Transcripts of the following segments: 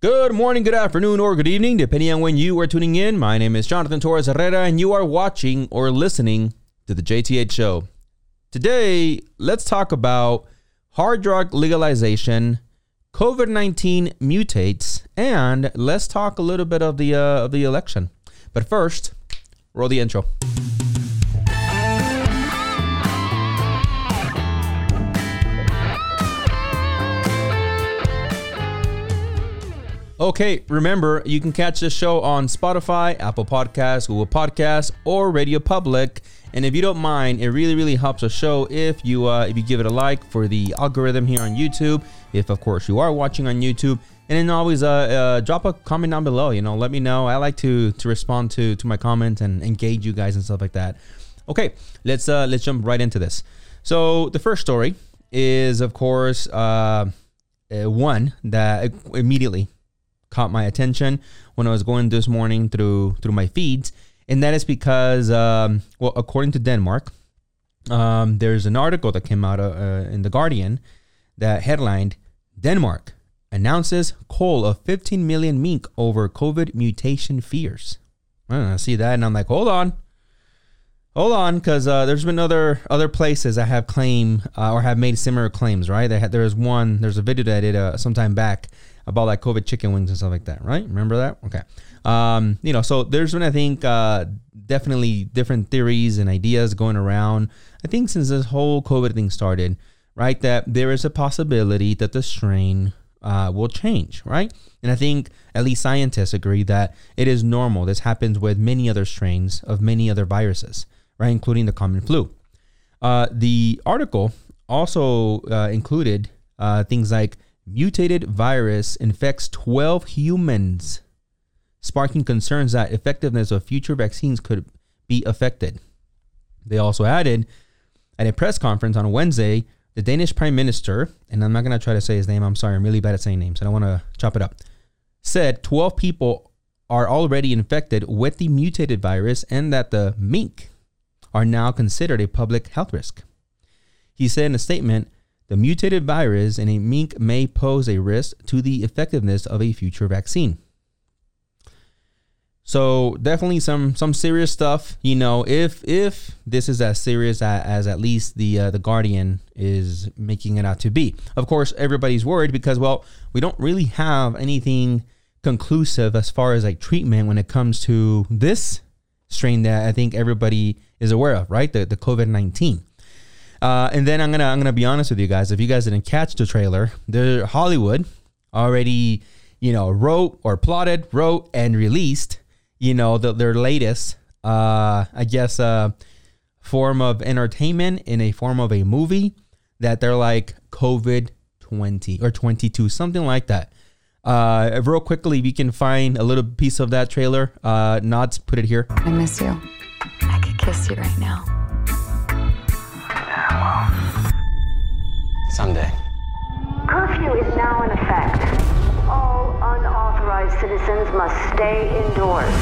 Good morning, good afternoon, or good evening, depending on when you are tuning in. My name is Jonathan Torres Herrera, and you are watching or listening to the JTH Show. Today, let's talk about hard drug legalization, COVID 19 mutates, and let's talk a little bit of the, uh, of the election. But first, roll the intro. Okay, remember you can catch this show on Spotify, Apple Podcasts, Google Podcasts, or Radio Public. And if you don't mind, it really, really helps the show if you uh, if you give it a like for the algorithm here on YouTube. If of course you are watching on YouTube, and then always uh, uh, drop a comment down below. You know, let me know. I like to to respond to to my comment and engage you guys and stuff like that. Okay, let's uh, let's jump right into this. So the first story is of course uh, uh one that immediately caught my attention when I was going this morning through through my feeds, and that is because, um, well, according to Denmark, um, there's an article that came out uh, uh in the Guardian that headlined Denmark announces cull of 15 million mink over COVID mutation fears. I see that, and I'm like, hold on, hold on, because uh, there's been other other places that have claim uh, or have made similar claims, right? Had, there was one, there's a video that I did uh, some time back about like COVID chicken wings and stuff like that, right? Remember that? Okay. Um, you know, so there's been I think uh, definitely different theories and ideas going around. I think since this whole COVID thing started, right, that there is a possibility that the strain uh, will change, right? And I think at least scientists agree that it is normal. This happens with many other strains of many other viruses, right, including the common flu. Uh, the article also uh, included uh, things like mutated virus infects 12 humans, sparking concerns that effectiveness of future vaccines could be affected. They also added at a press conference on Wednesday, the Danish Prime Minister, and I'm not going to try to say his name, I'm sorry, I'm really bad at saying names, and I want to chop it up, said 12 people are already infected with the mutated virus and that the mink are now considered a public health risk. He said in a statement, the mutated virus in a mink may pose a risk to the effectiveness of a future vaccine. So definitely some some serious stuff. You know, if if this is as serious as, as at least the uh, the Guardian is making it out to be. Of course, everybody's worried because well, we don't really have anything conclusive as far as like treatment when it comes to this strain that I think everybody is aware of, right? The the COVID nineteen. Uh, and then I'm gonna I'm gonna be honest with you guys. If you guys didn't catch the trailer, the Hollywood already you know wrote or plotted, wrote and released you know the, their latest uh, I guess uh, form of entertainment in a form of a movie that they're like COVID twenty or twenty two something like that. Uh, real quickly, we can find a little piece of that trailer. Uh, Nods, put it here. I miss you. I could kiss you right now. Someday. Curfew is now in effect. All unauthorized citizens must stay indoors.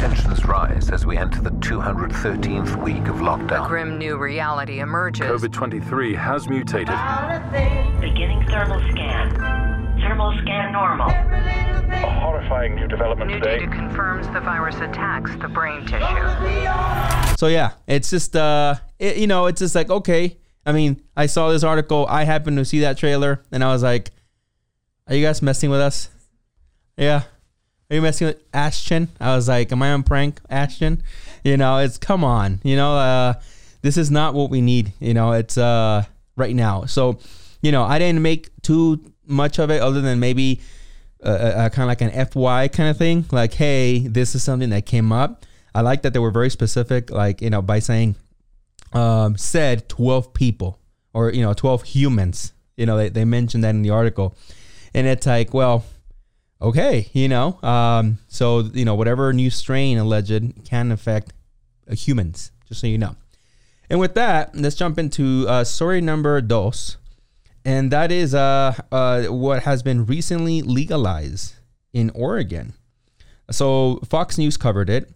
Tensions rise as we enter the 213th week of lockdown. A grim new reality emerges. COVID 23 has mutated. Beginning thermal scan. Thermal scan normal. A horrifying new development New today. data confirms the virus attacks the brain tissue. So yeah, it's just uh, it, you know, it's just like okay. I mean, I saw this article. I happened to see that trailer, and I was like, "Are you guys messing with us?" Yeah. Are you messing with Ashton? I was like, "Am I on prank, Ashton?" You know, it's come on. You know, uh, this is not what we need. You know, it's uh right now. So, you know, I didn't make too much of it, other than maybe uh, kind of like an FY kind of thing. Like, hey, this is something that came up. I like that they were very specific, like, you know, by saying, um, said 12 people or, you know, 12 humans. You know, they, they mentioned that in the article. And it's like, well, okay, you know, um, so, you know, whatever new strain alleged can affect humans, just so you know. And with that, let's jump into uh, story number dos and that is uh, uh, what has been recently legalized in Oregon. So Fox News covered it,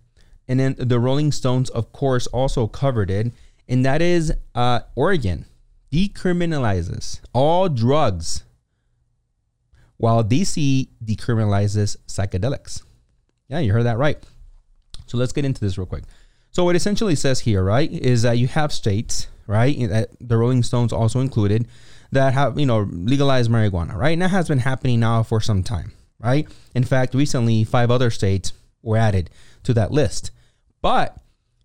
and then the Rolling Stones, of course, also covered it, and that is uh, Oregon decriminalizes all drugs while DC decriminalizes psychedelics. Yeah, you heard that right. So let's get into this real quick. So what essentially says here, right, is that you have states, right, the Rolling Stones also included, that have you know legalized marijuana, right, and that has been happening now for some time, right. In fact, recently five other states were added to that list, but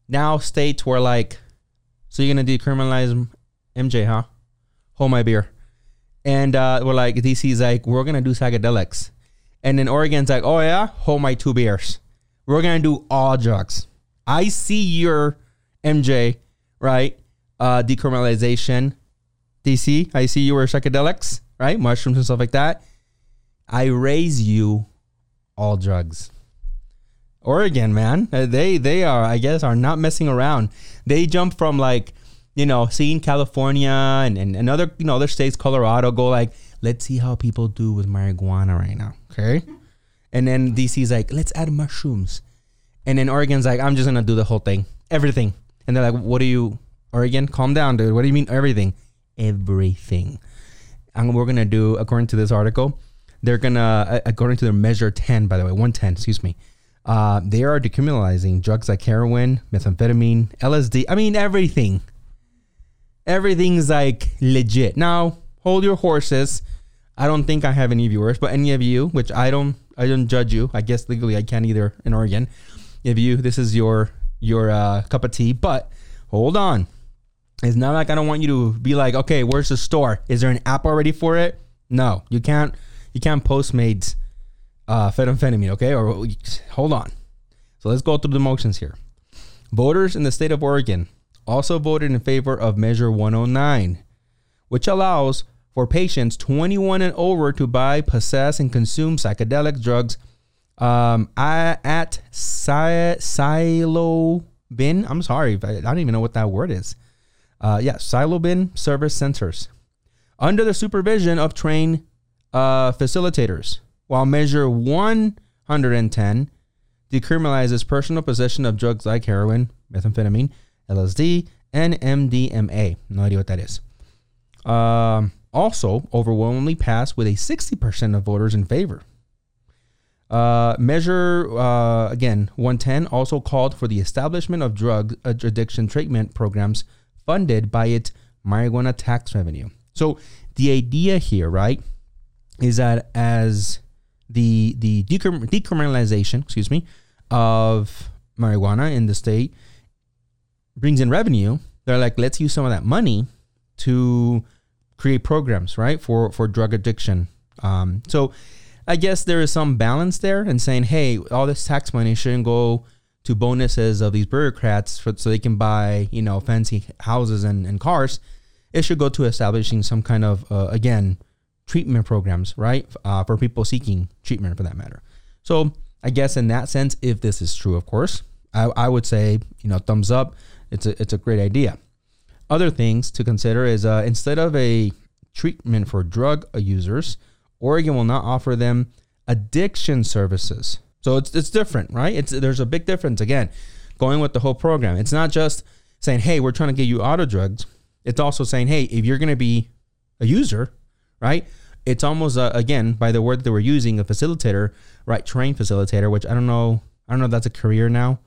now states were like, so you're gonna decriminalize MJ, huh? Hold my beer, and uh, we're like, DC's like, we're gonna do psychedelics, and then Oregon's like, oh yeah, hold my two beers, we're gonna do all drugs. I see your MJ, right? Uh, decriminalization, DC. I see your psychedelics, right? Mushrooms and stuff like that. I raise you all drugs. Oregon, man, uh, they they are, I guess, are not messing around. They jump from like, you know, seeing California and, and, and other, you know, other states, Colorado, go like, let's see how people do with marijuana right now, okay? And then DC's like, let's add mushrooms. And then Oregon's like, I'm just gonna do the whole thing, everything. And they're like, what do you, Oregon? Calm down, dude. What do you mean everything? Everything. And we're gonna do, according to this article, they're gonna, uh, according to their measure 10, by the way, 110, excuse me, uh, they are decriminalizing drugs like heroin, methamphetamine, LSD. I mean, everything. Everything's like legit. Now, hold your horses. I don't think I have any viewers, but any of you, which I don't, I don't judge you. I guess legally I can't either in Oregon if you this is your your uh, cup of tea. But hold on, it's not like I don't want you to be like, okay, where's the store? Is there an app already for it? No, you can't. You can't Postmates uh, methamphetamine. Okay, or hold on. So let's go through the motions here. Voters in the state of Oregon also voted in favor of Measure 109, which allows for patients 21 and over to buy, possess, and consume psychedelic drugs um, I at si- Silo Bin. I'm sorry, I, don't even know what that word is. Uh, yeah, Silo Bin service centers under the supervision of trained uh, facilitators. While Measure 110 decriminalizes personal possession of drugs like heroin, methamphetamine, LSD, and MDMA. No idea what that is. Um, also, overwhelmingly passed with a 60% of voters in favor. Uh, measure uh, again 110 also called for the establishment of drug addiction treatment programs funded by its marijuana tax revenue. So the idea here, right, is that as the the decriminalization, excuse me, of marijuana in the state brings in revenue, they're like, let's use some of that money to create programs, right, for for drug addiction. Um, so I guess there is some balance there and saying, hey, all this tax money shouldn't go to bonuses of these bureaucrats for, so they can buy, you know, fancy houses and, and cars. It should go to establishing some kind of, uh, again, treatment programs, right? Uh, for people seeking treatment for that matter. So I guess in that sense, if this is true, of course, I, I would say, you know, thumbs up. It's a, it's a great idea. Other things to consider is uh, instead of a treatment for drug users, Oregon will not offer them addiction services. So it's it's different, right? It's there's a big difference again. Going with the whole program. It's not just saying, "Hey, we're trying to get you out of drugs." It's also saying, "Hey, if you're going to be a user, right? It's almost uh, again by the word that we're using, a facilitator, right? Trained facilitator, which I don't know. I don't know if that's a career now.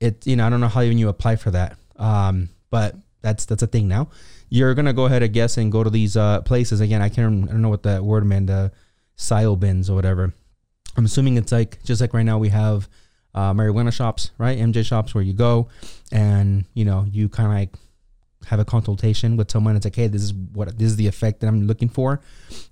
It you know I don't know how even you apply for that. Um, but that's that's a thing now you're gonna go ahead and guess and go to these uh, places again. I can't. I don't know what that word meant. Silo bins or whatever. I'm assuming it's like just like right now we have uh, marijuana shops, right? MJ shops where you go and you know you kind of like have a consultation with someone. It's like, hey, this is what this is the effect that I'm looking for,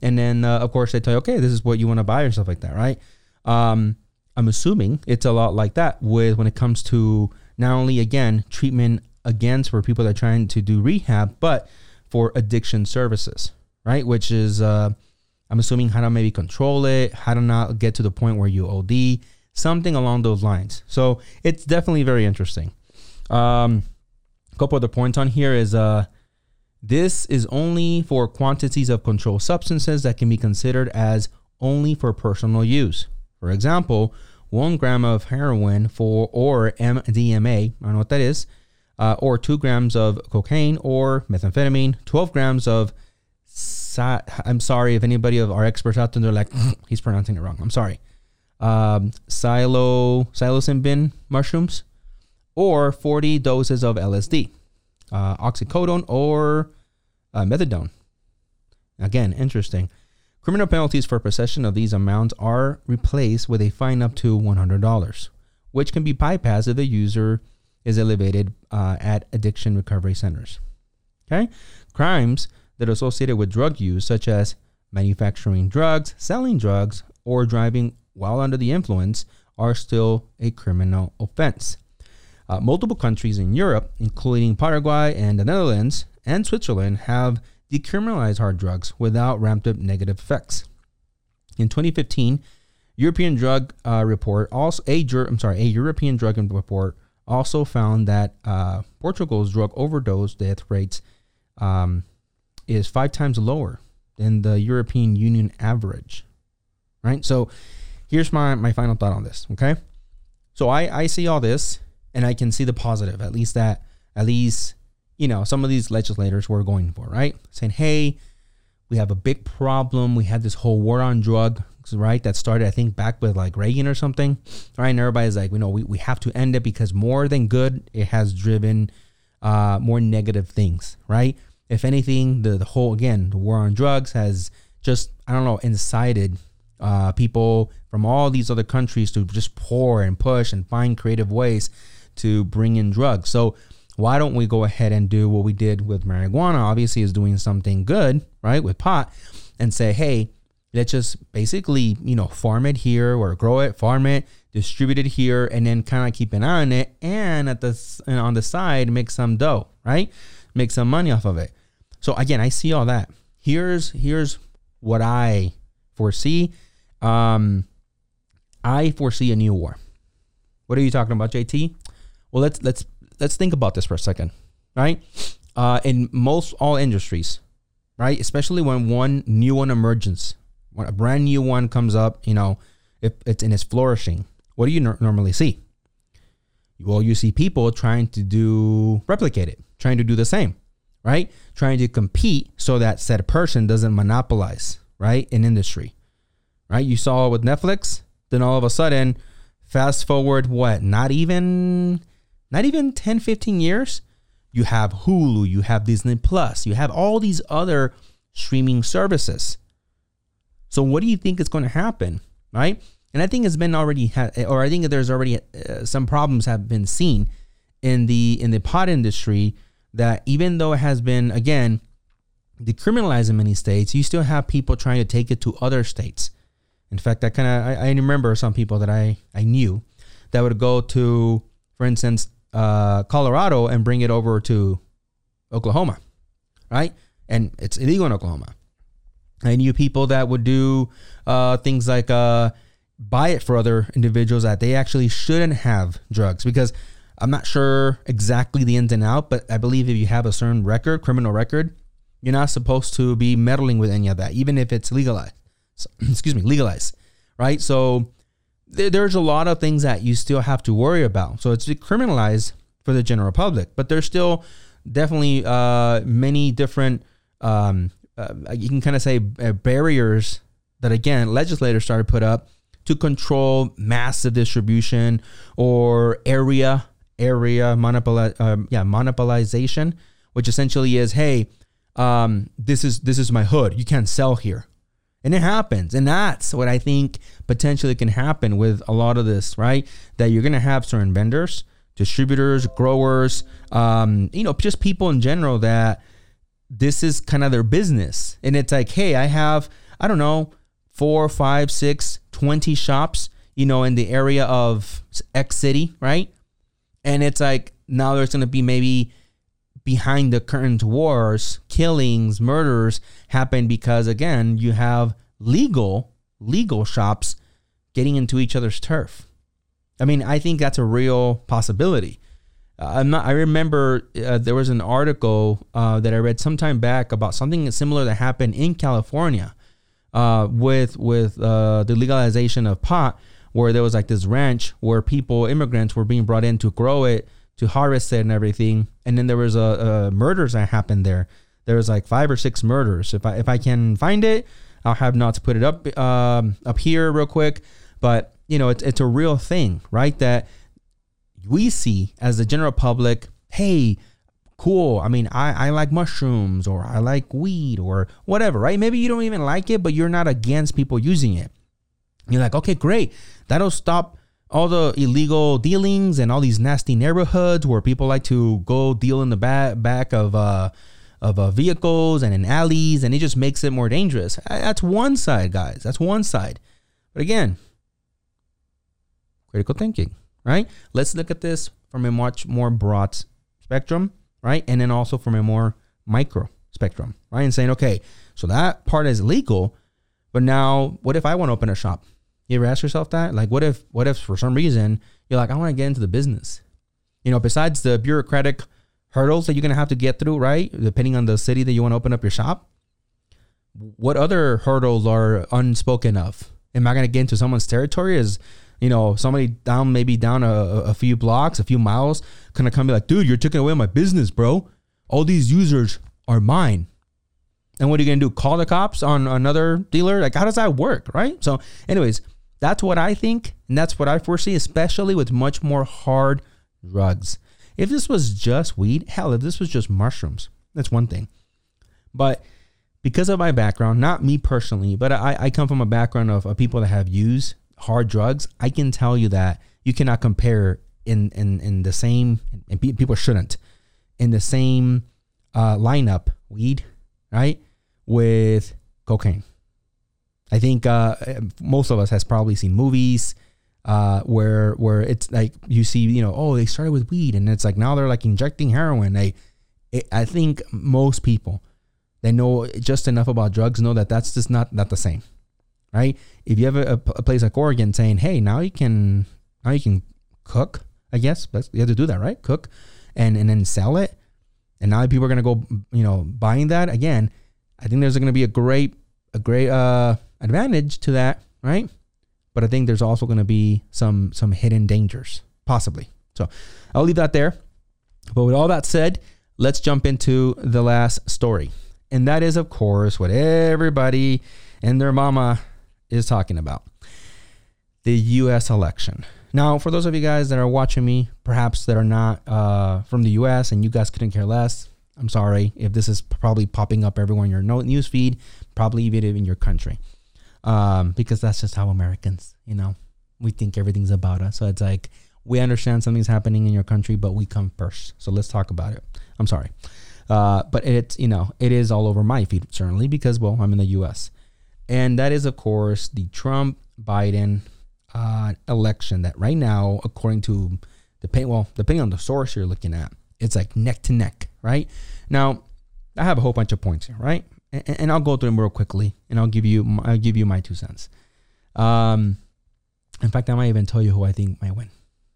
and then uh, of course they tell you, okay, this is what you want to buy or stuff like that, right? Um, I'm assuming it's a lot like that with when it comes to not only again treatment against for people that are trying to do rehab, but for addiction services, right? Which is, uh, I'm assuming how to maybe control it, how to not get to the point where you OD, something along those lines. So it's definitely very interesting. Um, couple other points on here is uh, this is only for quantities of controlled substances that can be considered as only for personal use. For example, one gram of heroin for or MDMA, I don't know what that is, uh, or 2 grams of cocaine or methamphetamine, 12 grams of I'm sorry if anybody of our experts out there they're like he's pronouncing it wrong. I'm sorry. Um, silo psilocybin mushrooms, or 40 doses of LSD, uh, oxycodone, or uh, methadone. Again, interesting. Criminal penalties for possession of these amounts are replaced with a fine up to $100, which can be bypassed if the user is elevated uh, at addiction recovery centers. Okay? Crimes that are associated with drug use, such as manufacturing drugs, selling drugs, or driving while under the influence, are still a criminal offense. Uh, multiple countries in Europe, including Paraguay and the Netherlands and Switzerland, have decriminalized hard drugs without ramped up negative effects. In 2015, European drug uh, report also a I'm sorry a European drug report also found that uh, Portugal's drug overdose death rates um, is five times lower than the European Union average. Right. So here's my my final thought on this. Okay. So I I see all this and I can see the positive. At least that at least you know, some of these legislators were going for, right? Saying, hey, we have a big problem. We had this whole war on drugs, right? That started, I think, back with like Reagan or something, right? And everybody's like, you know, we, we have to end it because more than good, it has driven uh, more negative things, right? If anything, the, the whole, again, the war on drugs has just, I don't know, incited uh, people from all these other countries to just pour and push and find creative ways to bring in drugs. So, why don't we go ahead and do what we did with marijuana? Obviously, is doing something good, right, with pot, and say, hey, let's just basically, you know, farm it here or grow it, farm it, distribute it here, and then kind of keep an eye on it, and at the and on the side, make some dough, right? Make some money off of it. So again, I see all that. Here's here's what I foresee. Um, I foresee a new war. What are you talking about, JT? Well, let's let's let's think about this for a second, right? Uh, in most all industries, right? Especially when one new one emerges, when a brand new one comes up, you know, if it's in its flourishing, what do you n- normally see? Well, you see people trying to do replicate it, trying to do the same, right? Trying to compete so that said person doesn't monopolize, right? In industry, right? You saw with Netflix, then all of a sudden, fast forward, what? Not even not even 10, 15 years, you have Hulu, you have Disney Plus, you have all these other streaming services. So what do you think is going to happen, right? And I think it's been already, ha- or I think there's already uh, some problems have been seen in the in the pot industry that even though it has been again decriminalized in many states, you still have people trying to take it to other states. In fact, I kind of I, I remember some people that I I knew that would go to, for instance, uh, Colorado and bring it over to Oklahoma, right? And it's illegal in Oklahoma. I knew people that would do uh, things like uh, buy it for other individuals that they actually shouldn't have drugs because I'm not sure exactly the ins and out, but I believe if you have a certain record, criminal record, you're not supposed to be meddling with any of that, even if it's legalized. So, excuse me, legalized, right? So there's a lot of things that you still have to worry about. So it's decriminalized for the general public, but there's still definitely uh, many different, um, uh, you can kind of say uh, barriers that again legislators started put up to control massive distribution or area area monopoli- um, yeah monopolization, which essentially is hey, um, this is this is my hood. You can't sell here. And it happens. And that's what I think potentially can happen with a lot of this, right? That you're going to have certain vendors, distributors, growers, um, you know, just people in general that this is kind of their business. And it's like, hey, I have, I don't know, four, five, six, 20 shops, you know, in the area of X city, right? And it's like, now there's going to be maybe behind the curtains wars, killings, murders happen because again, you have legal legal shops getting into each other's turf. I mean, I think that's a real possibility. Uh, I'm not. I remember uh, there was an article uh, that I read some time back about something similar that happened in California uh, with with uh, the legalization of pot, where there was like this ranch where people, immigrants, were being brought in to grow it to harvest it and everything. And then there was a, a murders that happened there There was like five or six murders. If I if I can find it, I'll have not to put it up um, up here real quick. But you know, it's it's a real thing, right? That we see as the general public. Hey, cool. I mean, I, I like mushrooms or I like weed or whatever, right? Maybe you don't even like it, but you're not against people using it. You're like, okay, great. That'll stop all the illegal dealings and all these nasty neighborhoods where people like to go deal in the back back of uh, of uh, vehicles and in alleys, and it just makes it more dangerous. That's one side, guys. That's one side. But again, critical thinking, right? Let's look at this from a much more broad spectrum, right? And then also from a more micro spectrum, right? And saying, okay, so that part is legal, but now what if I want to open a shop? You ever ask yourself that? Like, what if, what if for some reason you're like, I want to get into the business? You know, besides the bureaucratic hurdles that you're going to have to get through, right? Depending on the city that you want to open up your shop, what other hurdles are unspoken of? Am I going to get into someone's territory? Is you know somebody down maybe down a, a few blocks, a few miles, gonna come be like, dude, you're taking away my business, bro. All these users are mine. And what are you gonna do? Call the cops on another dealer? Like, how does that work, right? So, anyways, that's what I think, and that's what I foresee, especially with much more hard drugs. If this was just weed, hell, if this was just mushrooms, that's one thing. But because of my background, not me personally, but I, I come from a background of, of people that have used hard drugs. I can tell you that you cannot compare in in, in the same, and people shouldn't, in the same uh, lineup, weed, right, with cocaine. I think uh, most of us has probably seen movies uh, where where it's like you see, you know, oh, they started with weed, and it's like now they're like injecting heroin. It, I think most people they know just enough about drugs know that that's just not not the same, right? If you have a, a place like Oregon saying, hey, now you can now you can cook, I guess, but you have to do that, right? Cook, and and then sell it, and now people are gonna go, you know, buying that again. I think there's gonna be a great a great uh advantage to that, right? But I think there's also going to be some some hidden dangers, possibly. So I'll leave that there. But with all that said, let's jump into the last story, and that is, of course, what everybody and their mama is talking about: the U.S. election. Now, for those of you guys that are watching me, perhaps that are not uh, from the U.S. and you guys couldn't care less, I'm sorry if this is probably popping up everywhere in your news feed, probably even in your country um, because that's just how Americans, you know, we think everything's about us. So it's like we understand something's happening in your country, but we come first. So let's talk about it. I'm sorry, uh, but it's you know it is all over my feed certainly because well I'm in the U.S. and that is of course the Trump Biden uh, election that right now according to the well depending on the source you're looking at it's like neck to neck right now I have a whole bunch of points here right and, and I'll go through them real quickly, and I'll give you my, I'll give you my two cents. Um, in fact, I might even tell you who I think might win,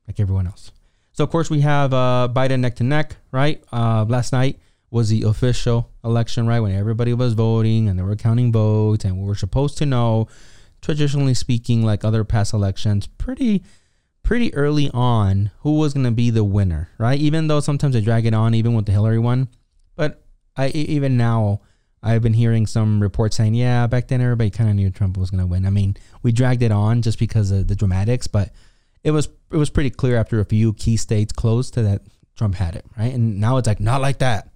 like everyone else. So of course we have uh, Biden neck to neck, right? Uh, last night was the official election, right? When everybody was voting and they were counting votes, and we were supposed to know, traditionally speaking, like other past elections, pretty pretty early on who was going to be the winner, right? Even though sometimes they drag it on, even with the Hillary one, but I even now I've been hearing some reports saying, yeah, back then everybody kind of knew Trump was going to win. I mean, we dragged it on just because of the dramatics, but it was it was pretty clear after a few key states closed to that Trump had it, right? And now it's like not like that.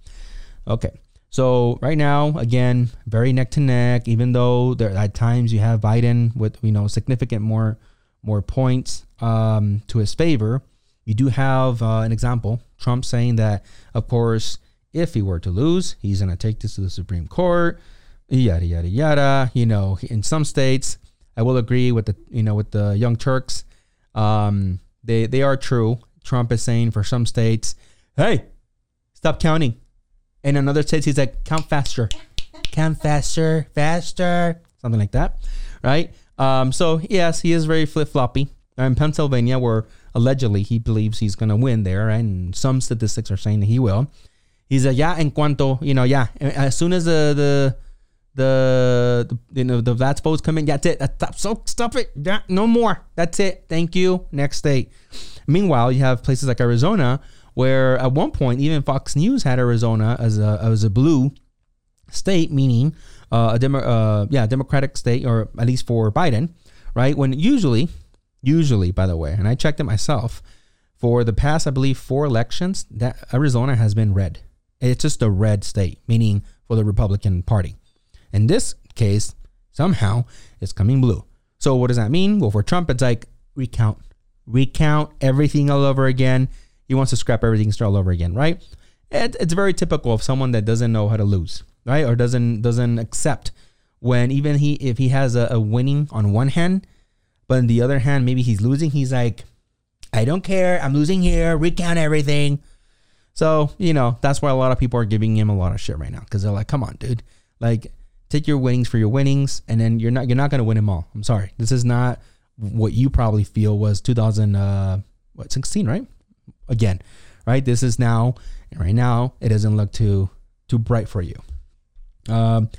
Okay. So right now, again, very neck to neck. Even though there at times you have Biden with you know significant more more points um, to his favor, you do have uh, an example. Trump saying that, of course, if he were to lose, he's going to take this to the Supreme Court, yada yada yada. You know, in some states, I will agree with the you know with the Young Turks. Um, they they are true. Trump is saying for some states, hey, stop counting. And in other states, he's like, count faster, count faster, faster, something like that, right? Um, so yes, he is very flip floppy. In Pennsylvania, where allegedly he believes he's going to win there, and some statistics are saying that he will. He's like, yeah, en cuanto, you know, yeah, as soon as the the the, the you know the VATS votes come in, that's it. Stop, so stop it. Yeah, no more. That's it. Thank you. Next state. Meanwhile, you have places like Arizona, where at one point even Fox News had Arizona as a as a blue state, meaning uh, a demo, uh, yeah, Democratic state, or at least for Biden, right? When usually, usually, by the way, and I checked it myself, for the past, I believe, four elections, that Arizona has been red. It's just a red state, meaning for the Republican Party. In this case, somehow it's coming blue. So what does that mean? Well, for Trump, it's like recount, recount everything all over again. He wants to scrap everything, start all over again, right? It, it's very typical of someone that doesn't know how to lose, right? Or doesn't doesn't accept when even he if he has a, a winning on one hand, but on the other hand, maybe he's losing. He's like, I don't care. I'm losing here. Recount everything. So you know that's why a lot of people are giving him a lot of shit right now because they're like, come on, dude, like take your winnings for your winnings, and then you're not you're not gonna win them all. I'm sorry, this is not what you probably feel was 2000 uh, what 16, right? Again, right? This is now and right now it doesn't look too too bright for you. Um,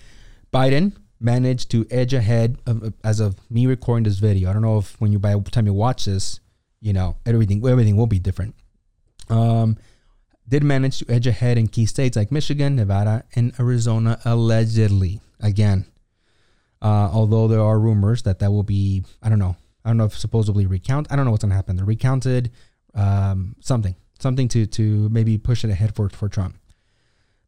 Biden managed to edge ahead of, as of me recording this video. I don't know if when you by the time you watch this, you know everything everything will be different. Um, did manage to edge ahead in key states like Michigan, Nevada, and Arizona allegedly. Again, uh, although there are rumors that that will be, I don't know, I don't know if supposedly recount. I don't know what's gonna happen. They're recounted, um, something, something to to maybe push it ahead for for Trump.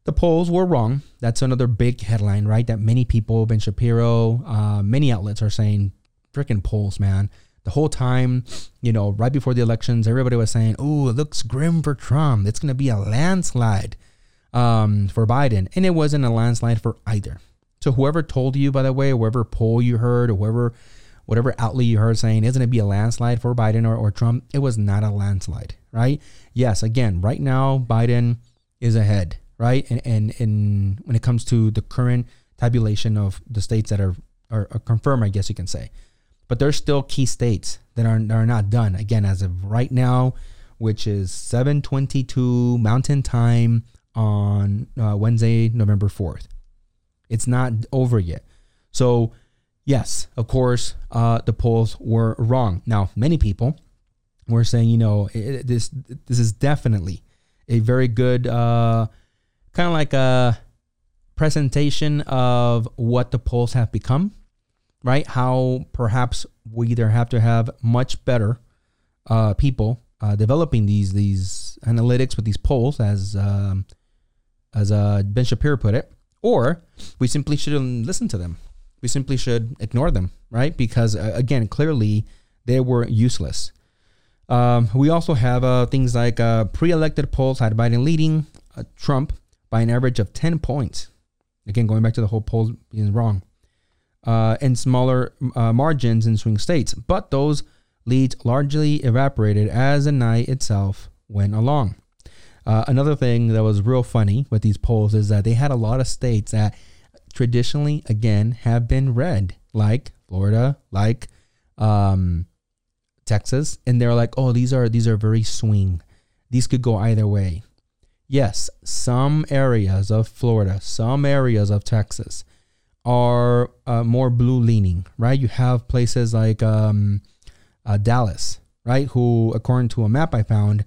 The polls were wrong. That's another big headline, right? That many people, Ben Shapiro, uh, many outlets are saying, freaking polls, man. The whole time, you know, right before the elections, everybody was saying, oh, it looks grim for Trump. It's going to be a landslide um, for Biden. And it wasn't a landslide for either. So whoever told you, by the way, whoever poll you heard, or whoever, whatever outlet you heard saying, isn't it be a landslide for Biden or, or Trump? It was not a landslide, right? Yes, again, right now, Biden is ahead right? And, and and when it comes to the current tabulation of the states that are, are, are confirmed, I guess you can say, but there's still key states that are, that are not done. Again, as of right now, which is 7:22 Mountain Time on uh, Wednesday, November 4th. It's not over yet. So, yes, of course, uh, the polls were wrong. Now, many people were saying, you know, it, this this is definitely a very good. Uh, kind of like a presentation of what the polls have become, right? How perhaps we either have to have much better uh, people uh, developing these these analytics with these polls, as um, as uh, Ben Shapiro put it, or we simply shouldn't listen to them. We simply should ignore them, right? Because uh, again, clearly they were useless. Um, we also have uh, things like uh, pre-elected polls had Biden leading, Trump by an average of 10 points. Again, going back to the whole poll being wrong. Uh, and smaller uh, margins in swing states. But those leads largely evaporated as the night itself went along. Uh, another thing that was real funny with these polls is that they had a lot of states that traditionally, again, have been red, like Florida, like um, Texas, and they're like, oh, these are these are very swing. These could go either way yes, some areas of Florida, some areas of Texas are uh, more blue leaning, right? You have places like um, uh, Dallas, right? Who, according to a map I found,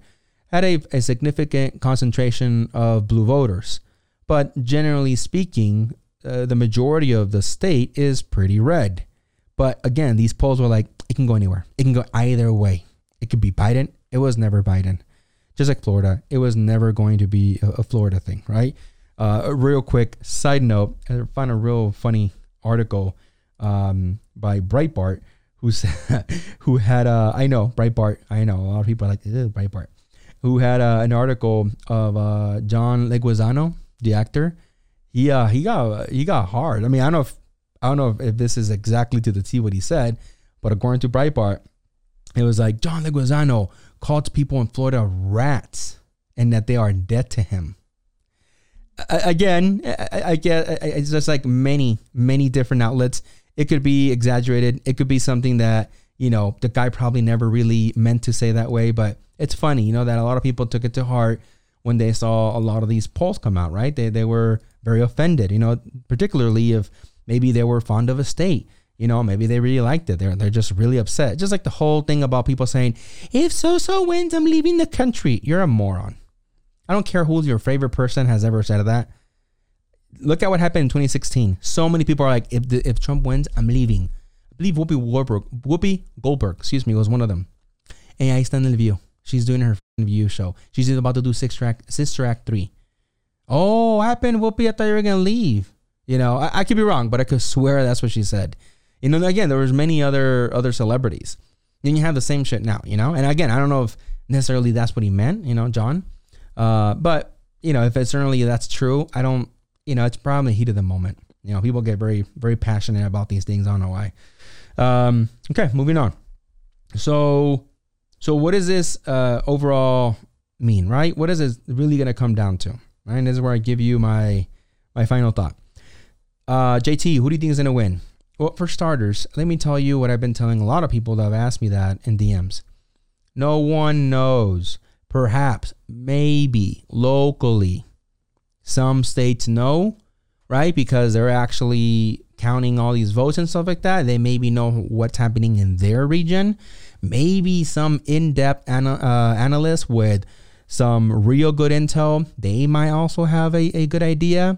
had a, a significant concentration of blue voters. But generally speaking, uh, the majority of the state is pretty red. But again, these polls were like, it can go anywhere. It can go either way. It could be Biden. It was never Biden just like Florida, it was never going to be a, a Florida thing, right? Uh, a real quick side note, I found a real funny article um, by Breitbart who said, who had uh, I know Breitbart, I know a lot of people are like Breitbart, who had uh, an article of uh, John Leguizamo, the actor. He uh, he got he got hard. I mean, I don't know if I don't know if, this is exactly to the T what he said, but according to Breitbart, it was like John Leguizamo called people in Florida rats and that they are dead to him. Again, I, get it's just like many, many different outlets. It could be exaggerated. It could be something that you know the guy probably never really meant to say that way, but it's funny, you know, that a lot of people took it to heart when they saw a lot of these polls come out. Right? They they were very offended. You know, particularly if maybe they were fond of a state you know, maybe they really liked it. They're they're just really upset. Just like the whole thing about people saying, "If so so wins, I'm leaving the country." You're a moron. I don't care who your favorite person has ever said that. look at what happened in 2016. So many people are like, if the, if Trump wins, I'm leaving. I believe Whoopi Goldberg, Whoopi Goldberg, excuse me, was one of them. And ahí está en el view. She's doing her view show. She's about to do Sister Act, Sister Act 3. Oh, happened, Whoopi? I thought you were to leave. You know, I, I could be wrong, but I could swear that's what she said. You know, again, there was many other other celebrities. Then you have the same shit now, you know? And again, I don't know if necessarily that's what he meant, you know, John. Uh, but, you know, if it's certainly that's true, I don't, you know, it's probably heat of the moment. You know, people get very, very passionate about these things. I don't know why. Um, okay, moving on. So, so what does this uh, overall mean, right? What is it really going to come down to? Right, and this is where I give you my my final thought. Uh, JT, who do you think is going to win? Well, for starters, let me tell you what I've been telling a lot of people that have asked me that in DMs. No one knows. Perhaps, maybe, locally, some states know, right? Because they're actually counting all these votes and stuff like that. They maybe know what's happening in their region. Maybe some in-depth ana- uh, analysts with some real good intel, they might also have a, a good idea.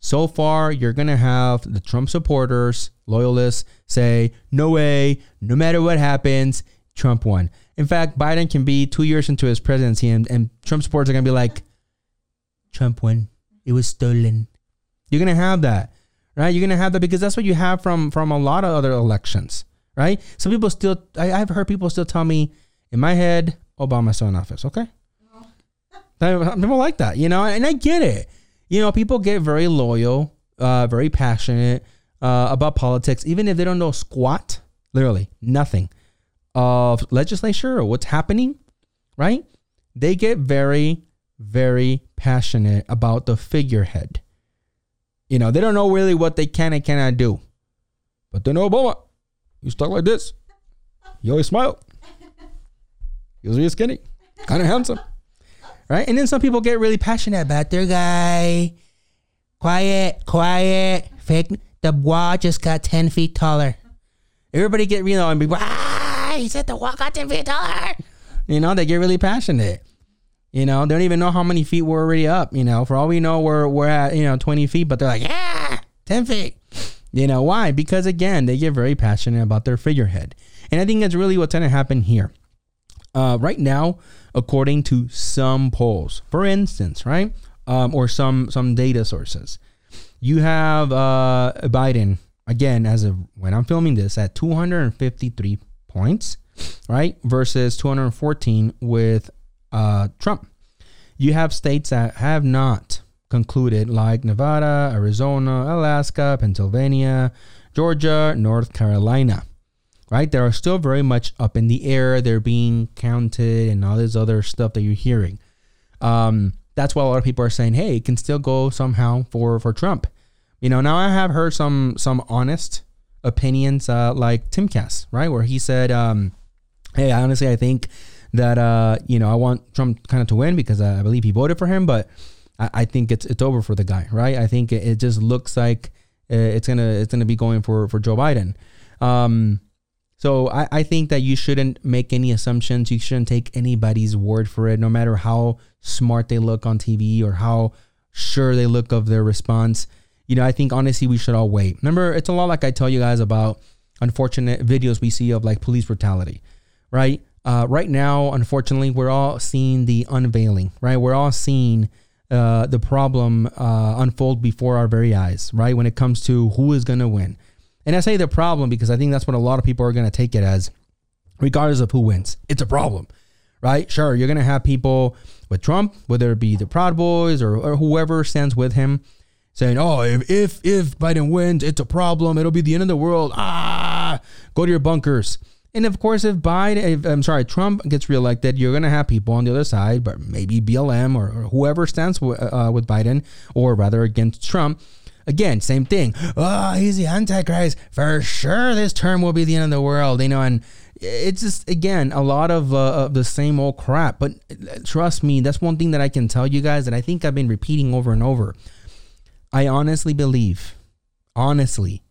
So far, you're going to have the Trump supporters, loyalists, say, no way, no matter what happens, Trump won. In fact, Biden can be two years into his presidency and, and Trump supporters are going to be like, Trump won. It was stolen. You're going to have that, right? You're going to have that because that's what you have from, from a lot of other elections, right? Some people still, I, I've heard people still tell me, in my head, Obama's still in office, okay? People like that, you know, and I get it. You know, people get very loyal, uh, very passionate uh, about politics, even if they don't know squat, literally nothing of legislature or what's happening, right? They get very, very passionate about the figurehead. You know, they don't know really what they can and cannot do. But they know Obama. You talk like this. You always smile. He was really skinny, kind of handsome right? And then some people get really passionate about their guy. Quiet, quiet. Fake. The wall just got ten feet taller. Everybody get you know and be ah, he said the wall got ten feet taller. You know they get really passionate. You know they don't even know how many feet we're already up. You know for all we know we're we're at you know twenty feet, but they're like yeah, ten feet. You know why? Because again they get very passionate about their figurehead, and I think that's really what's going to happen here. Uh, right now, according to some polls. For instance, right, um, or some some data sources, you have uh, Biden again as of when I'm filming this at 253 points, right, versus 214 with uh, Trump. You have states that have not concluded, like Nevada, Arizona, Alaska, Pennsylvania, Georgia, North Carolina right? They are still very much up in the air. They're being counted and all this other stuff that you're hearing. Um, that's why a lot of people are saying, "Hey, it can still go somehow for for Trump." You know, now I have heard some some honest opinions, uh, like Timcast, right, where he said, um, "Hey, honestly, I think that uh, you know I want Trump kind of to win because I believe he voted for him, but I, I think it's it's over for the guy, right? I think it, it just looks like uh, it's gonna it's gonna be going for for Joe Biden." Um, so I, I think that you shouldn't make any assumptions. You shouldn't take anybody's word for it, no matter how smart they look on TV or how sure they look of their response. You know, I think honestly we should all wait. Remember, it's a lot like I tell you guys about unfortunate videos we see of like police brutality, right? Uh, right now, unfortunately, we're all seeing the unveiling, right? We're all seeing uh, the problem uh, unfold before our very eyes, right? When it comes to who is going to win. And I say the problem because I think that's what a lot of people are going to take it as, regardless of who wins. It's a problem, right? Sure, you're going to have people with Trump, whether it be the Proud Boys or, or whoever stands with him, saying, "Oh, if, if if Biden wins, it's a problem. It'll be the end of the world." Ah, go to your bunkers. And of course, if Biden, if, I'm sorry, Trump gets reelected, you're gonna have people on the other side, but maybe BLM or, or whoever stands w- uh, with Biden, or rather against Trump, Again, same thing. Oh, he's the Antichrist. For sure, this term will be the end of the world, you know, and it's just, again, a lot of, uh, of the same old crap. But uh, trust me, that's one thing that I can tell you guys that I think I've been repeating over and over. I honestly believe, honestly,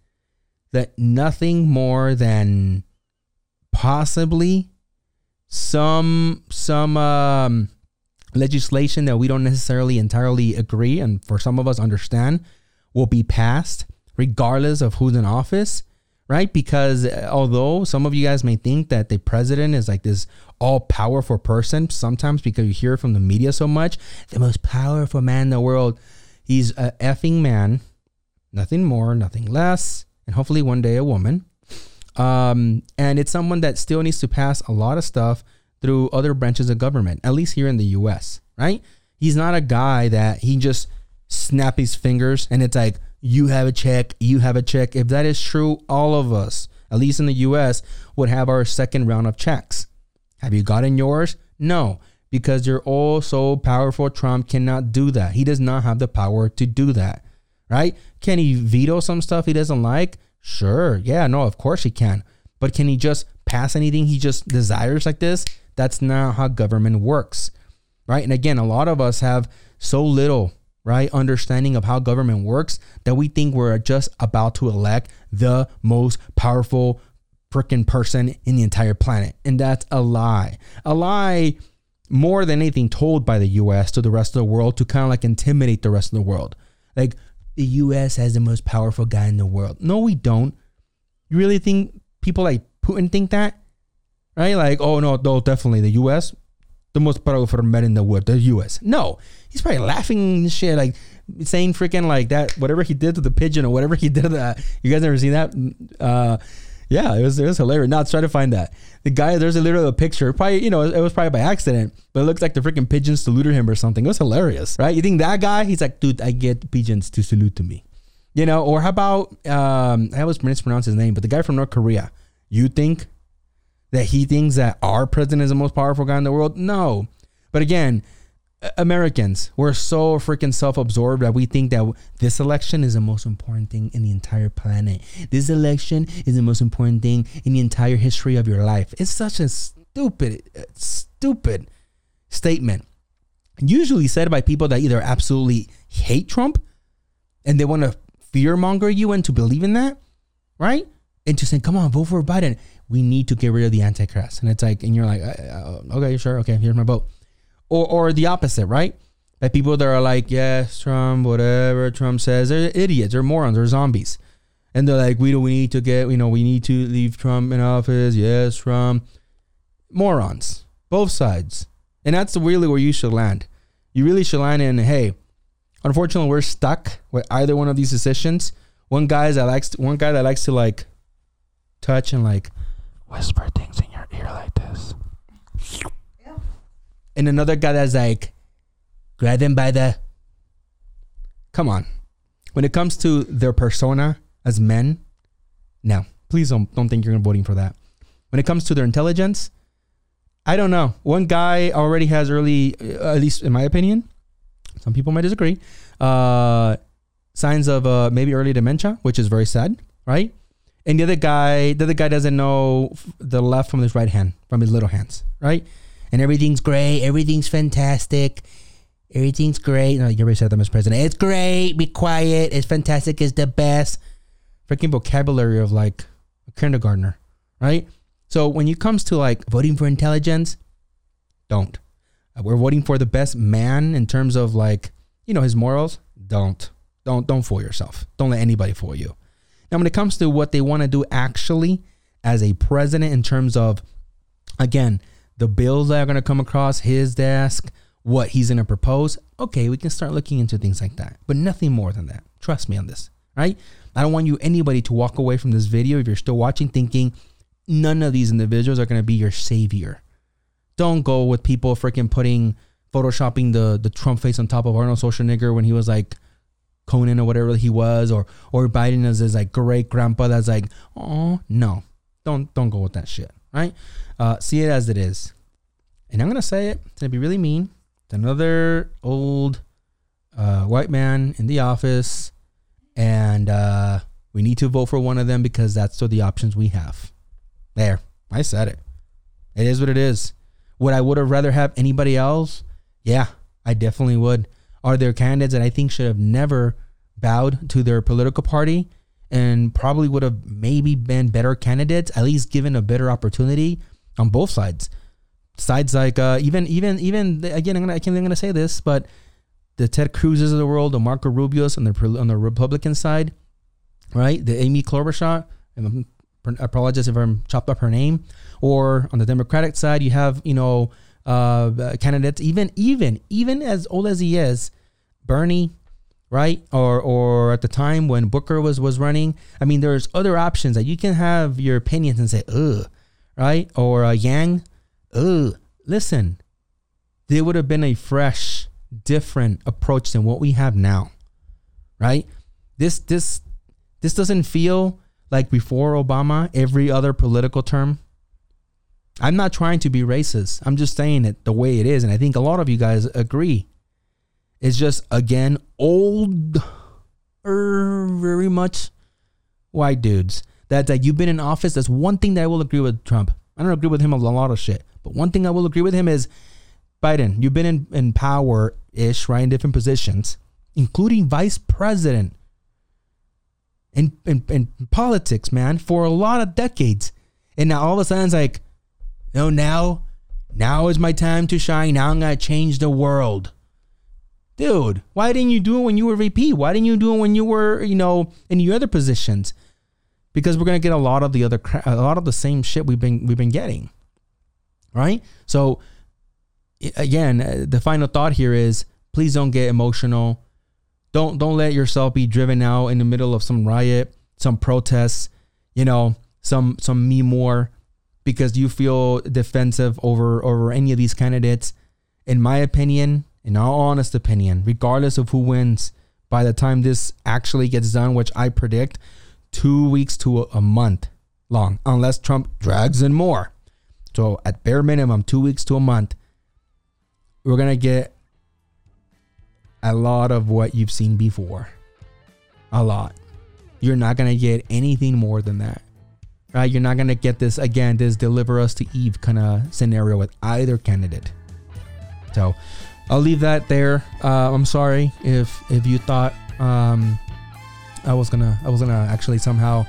that nothing more than possibly some some um, legislation that we don't necessarily entirely agree and for some of us understand will be passed regardless of who's in office, right? Because uh, although some of you guys may think that the president is like this all powerful person, sometimes because you hear from the media so much, the most powerful man in the world, he's a effing man, nothing more, nothing less, and hopefully one day a woman. Um, and it's someone that still needs to pass a lot of stuff through other branches of government, at least here in the US, right? He's not a guy that he just snap his fingers and it's like, you have a check, you have a check. If that is true, all of us, at least in the US, would have our second round of checks. Have you gotten yours? No, because you're all so powerful. Trump cannot do that. He does not have the power to do that, right? Can he veto some stuff he doesn't like? Sure. Yeah, no, of course he can. But can he just pass anything he just desires like this? That's not how government works, right? And again, a lot of us have so little, right, understanding of how government works that we think we're just about to elect the most powerful freaking person in the entire planet. And that's a lie. A lie more than anything told by the US to the rest of the world to kind of like intimidate the rest of the world. Like, the US has the most powerful guy in the world. No, we don't. You really think people like Putin think that? Right? Like, oh no, no, definitely the US, the most powerful man in the world, the US. No. He's probably laughing and shit, like saying freaking like that, whatever he did to the pigeon or whatever he did to that. You guys ever seen that? Uh yeah, it was it was hilarious. Now try to find that. The guy, there's a literally a picture. Probably, you know, it was probably by accident, but it looks like the freaking pigeons saluted him or something. It was hilarious, right? You think that guy? He's like, dude, I get pigeons to salute to me, you know. Or how about um, I always mispronounce his name, but the guy from North Korea. You think that he thinks that our president is the most powerful guy in the world? No, but again, Americans, we're so freaking self-absorbed that we think that this election is the most important thing in the entire planet. This election is the most important thing in the entire history of your life. It's such a stupid, stupid statement. Usually said by people that either absolutely hate Trump and they want to fear monger you into believing that, right? And to say, "Come on, vote for Biden." We need to get rid of the Antichrist, and it's like, and you're like, uh, "Okay, sure, okay, here's my vote." Or or the opposite, right? That people that are like, yes, Trump, whatever Trump says, they're idiots, they're morons, they're zombies, and they're like, we do, we need to get, you know, we need to leave Trump in office. Yes, Trump, morons, both sides, and that's really where you should land. You really should land in, hey, unfortunately, we're stuck with either one of these decisions. One guy that likes, to, one guy that likes to like touch and like whisper things in your ear like this and another guy that's like, grab them by the. Come on, when it comes to their persona as men, no, please don't don't think you're voting for that. When it comes to their intelligence, I don't know. One guy already has early, uh, at least in my opinion, some people might disagree, uh, signs of uh, maybe early dementia, which is very sad, right? And the other guy, the other guy doesn't know the left from his right hand, from his little hands, right? And everything's great, everything's fantastic, everything's great. No, you already said that, Mr. President. It's great. Be quiet. It's fantastic. It's the best. Freaking vocabulary of like a kindergartner, right? So when it comes to like voting for intelligence, don't. Uh, we're voting for the best man in terms of like you know his morals. Don't, don't, don't fool yourself. Don't let anybody fool you. Now, when it comes to what they want to do actually as a president, in terms of again the bills that are going to come across his desk, what he's going to propose, okay, we can start looking into things like that. But nothing more than that. Trust me on this, right? I don't want you anybody to walk away from this video if you're still watching thinking none of these individuals are going to be your savior. Don't go with people freaking putting photoshopping the the Trump face on top of Arnold Schwarzenegger when he was like Conan or whatever he was, or or Biden as his like great grandpa that's like, oh no, don't don't go with that shit, right? Uh, see it as it is. And I'm going to say it. It's going to be really mean. It's another old uh, white man in the office. And uh, we need to vote for one of them because that's the options we have. There. I said it. It is what it is. Would I would have rather have anybody else? Yeah, I definitely would. Are there candidates that I think should have never bowed to their political party and probably would have maybe been better candidates, at least given a better opportunity? on both sides. Sides like uh, even even even again, I'm gonna I can't, I'm gonna say this, but the Ted Cruzes of the world, the Marco Rubios on the on the Republican side, right? The Amy Klobuchar. And I apologize if I'm chopped up her name. Or on the Democratic side, you have you know uh, candidates, even even even as old as he is, Bernie, right? Or or at the time when Booker was was running. I mean, there's other options that you can have your opinions and say, ugh, right? Or uh, Yang, ugh. Listen, there would have been a fresh, different approach than what we have now, right? This this this doesn't feel like before Obama. Every other political term. I'm not trying to be racist. I'm just saying it the way it is, and I think a lot of you guys agree. It's just again old, er, very much white dudes. That that you've been in office. That's one thing that I will agree with Trump. I don't agree with him on a lot of shit, but one thing I will agree with him is Biden. You've been in, in power ish, right, in different positions, including vice president in, in in politics, man, for a lot of decades. And now all of a sudden it's like, no, now, now is my time to shine. Now I'm gonna change the world dude, why didn't you do it when you were VP? Why didn't you do it when you were, you know, in your other positions? Because we're gonna get a lot of the other, a lot of the same shit we've been we've been getting, right? So, again, uh, the final thought here is: please don't get emotional. Don't don't let yourself be driven out in the middle of some riot, some protests, you know, some some me more, because you feel defensive over over any of these candidates. In my opinion, in all honest opinion, regardless of who wins, by the time this actually gets done, which I predict, two weeks to a, month long, unless Trump drags in more. So at bare minimum, two weeks to a month, we're gonna get a lot of what you've seen before. A lot. You're not gonna get anything more than that. Right? You're not gonna get this again, this deliver us to Eve kind of scenario with either candidate. So I'll leave that there. Uh, I'm sorry if if you thought um, I was gonna I was gonna actually somehow,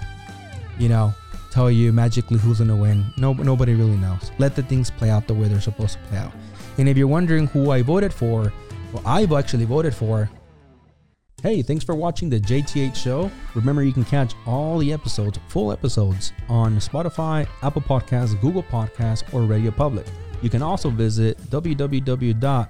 you know, tell you magically who's gonna win. No, nobody really knows. Let the things play out the way they're supposed to play out. And if you're wondering who I voted for, well, I've actually voted for. Hey, thanks for watching the JTH show. Remember, you can catch all the episodes, full episodes, on Spotify, Apple Podcasts, Google Podcasts, or Radio Public. You can also visit www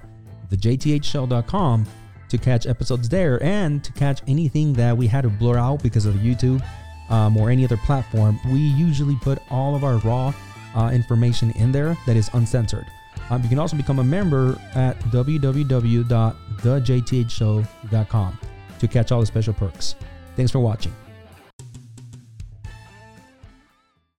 thejthshow.com to catch episodes there and to catch anything that we had to blur out because of YouTube um, or any other platform. We usually put all of our raw uh, information in there that is uncensored. Um, you can also become a member at www.thejthshow.com to catch all the special perks. Thanks for watching.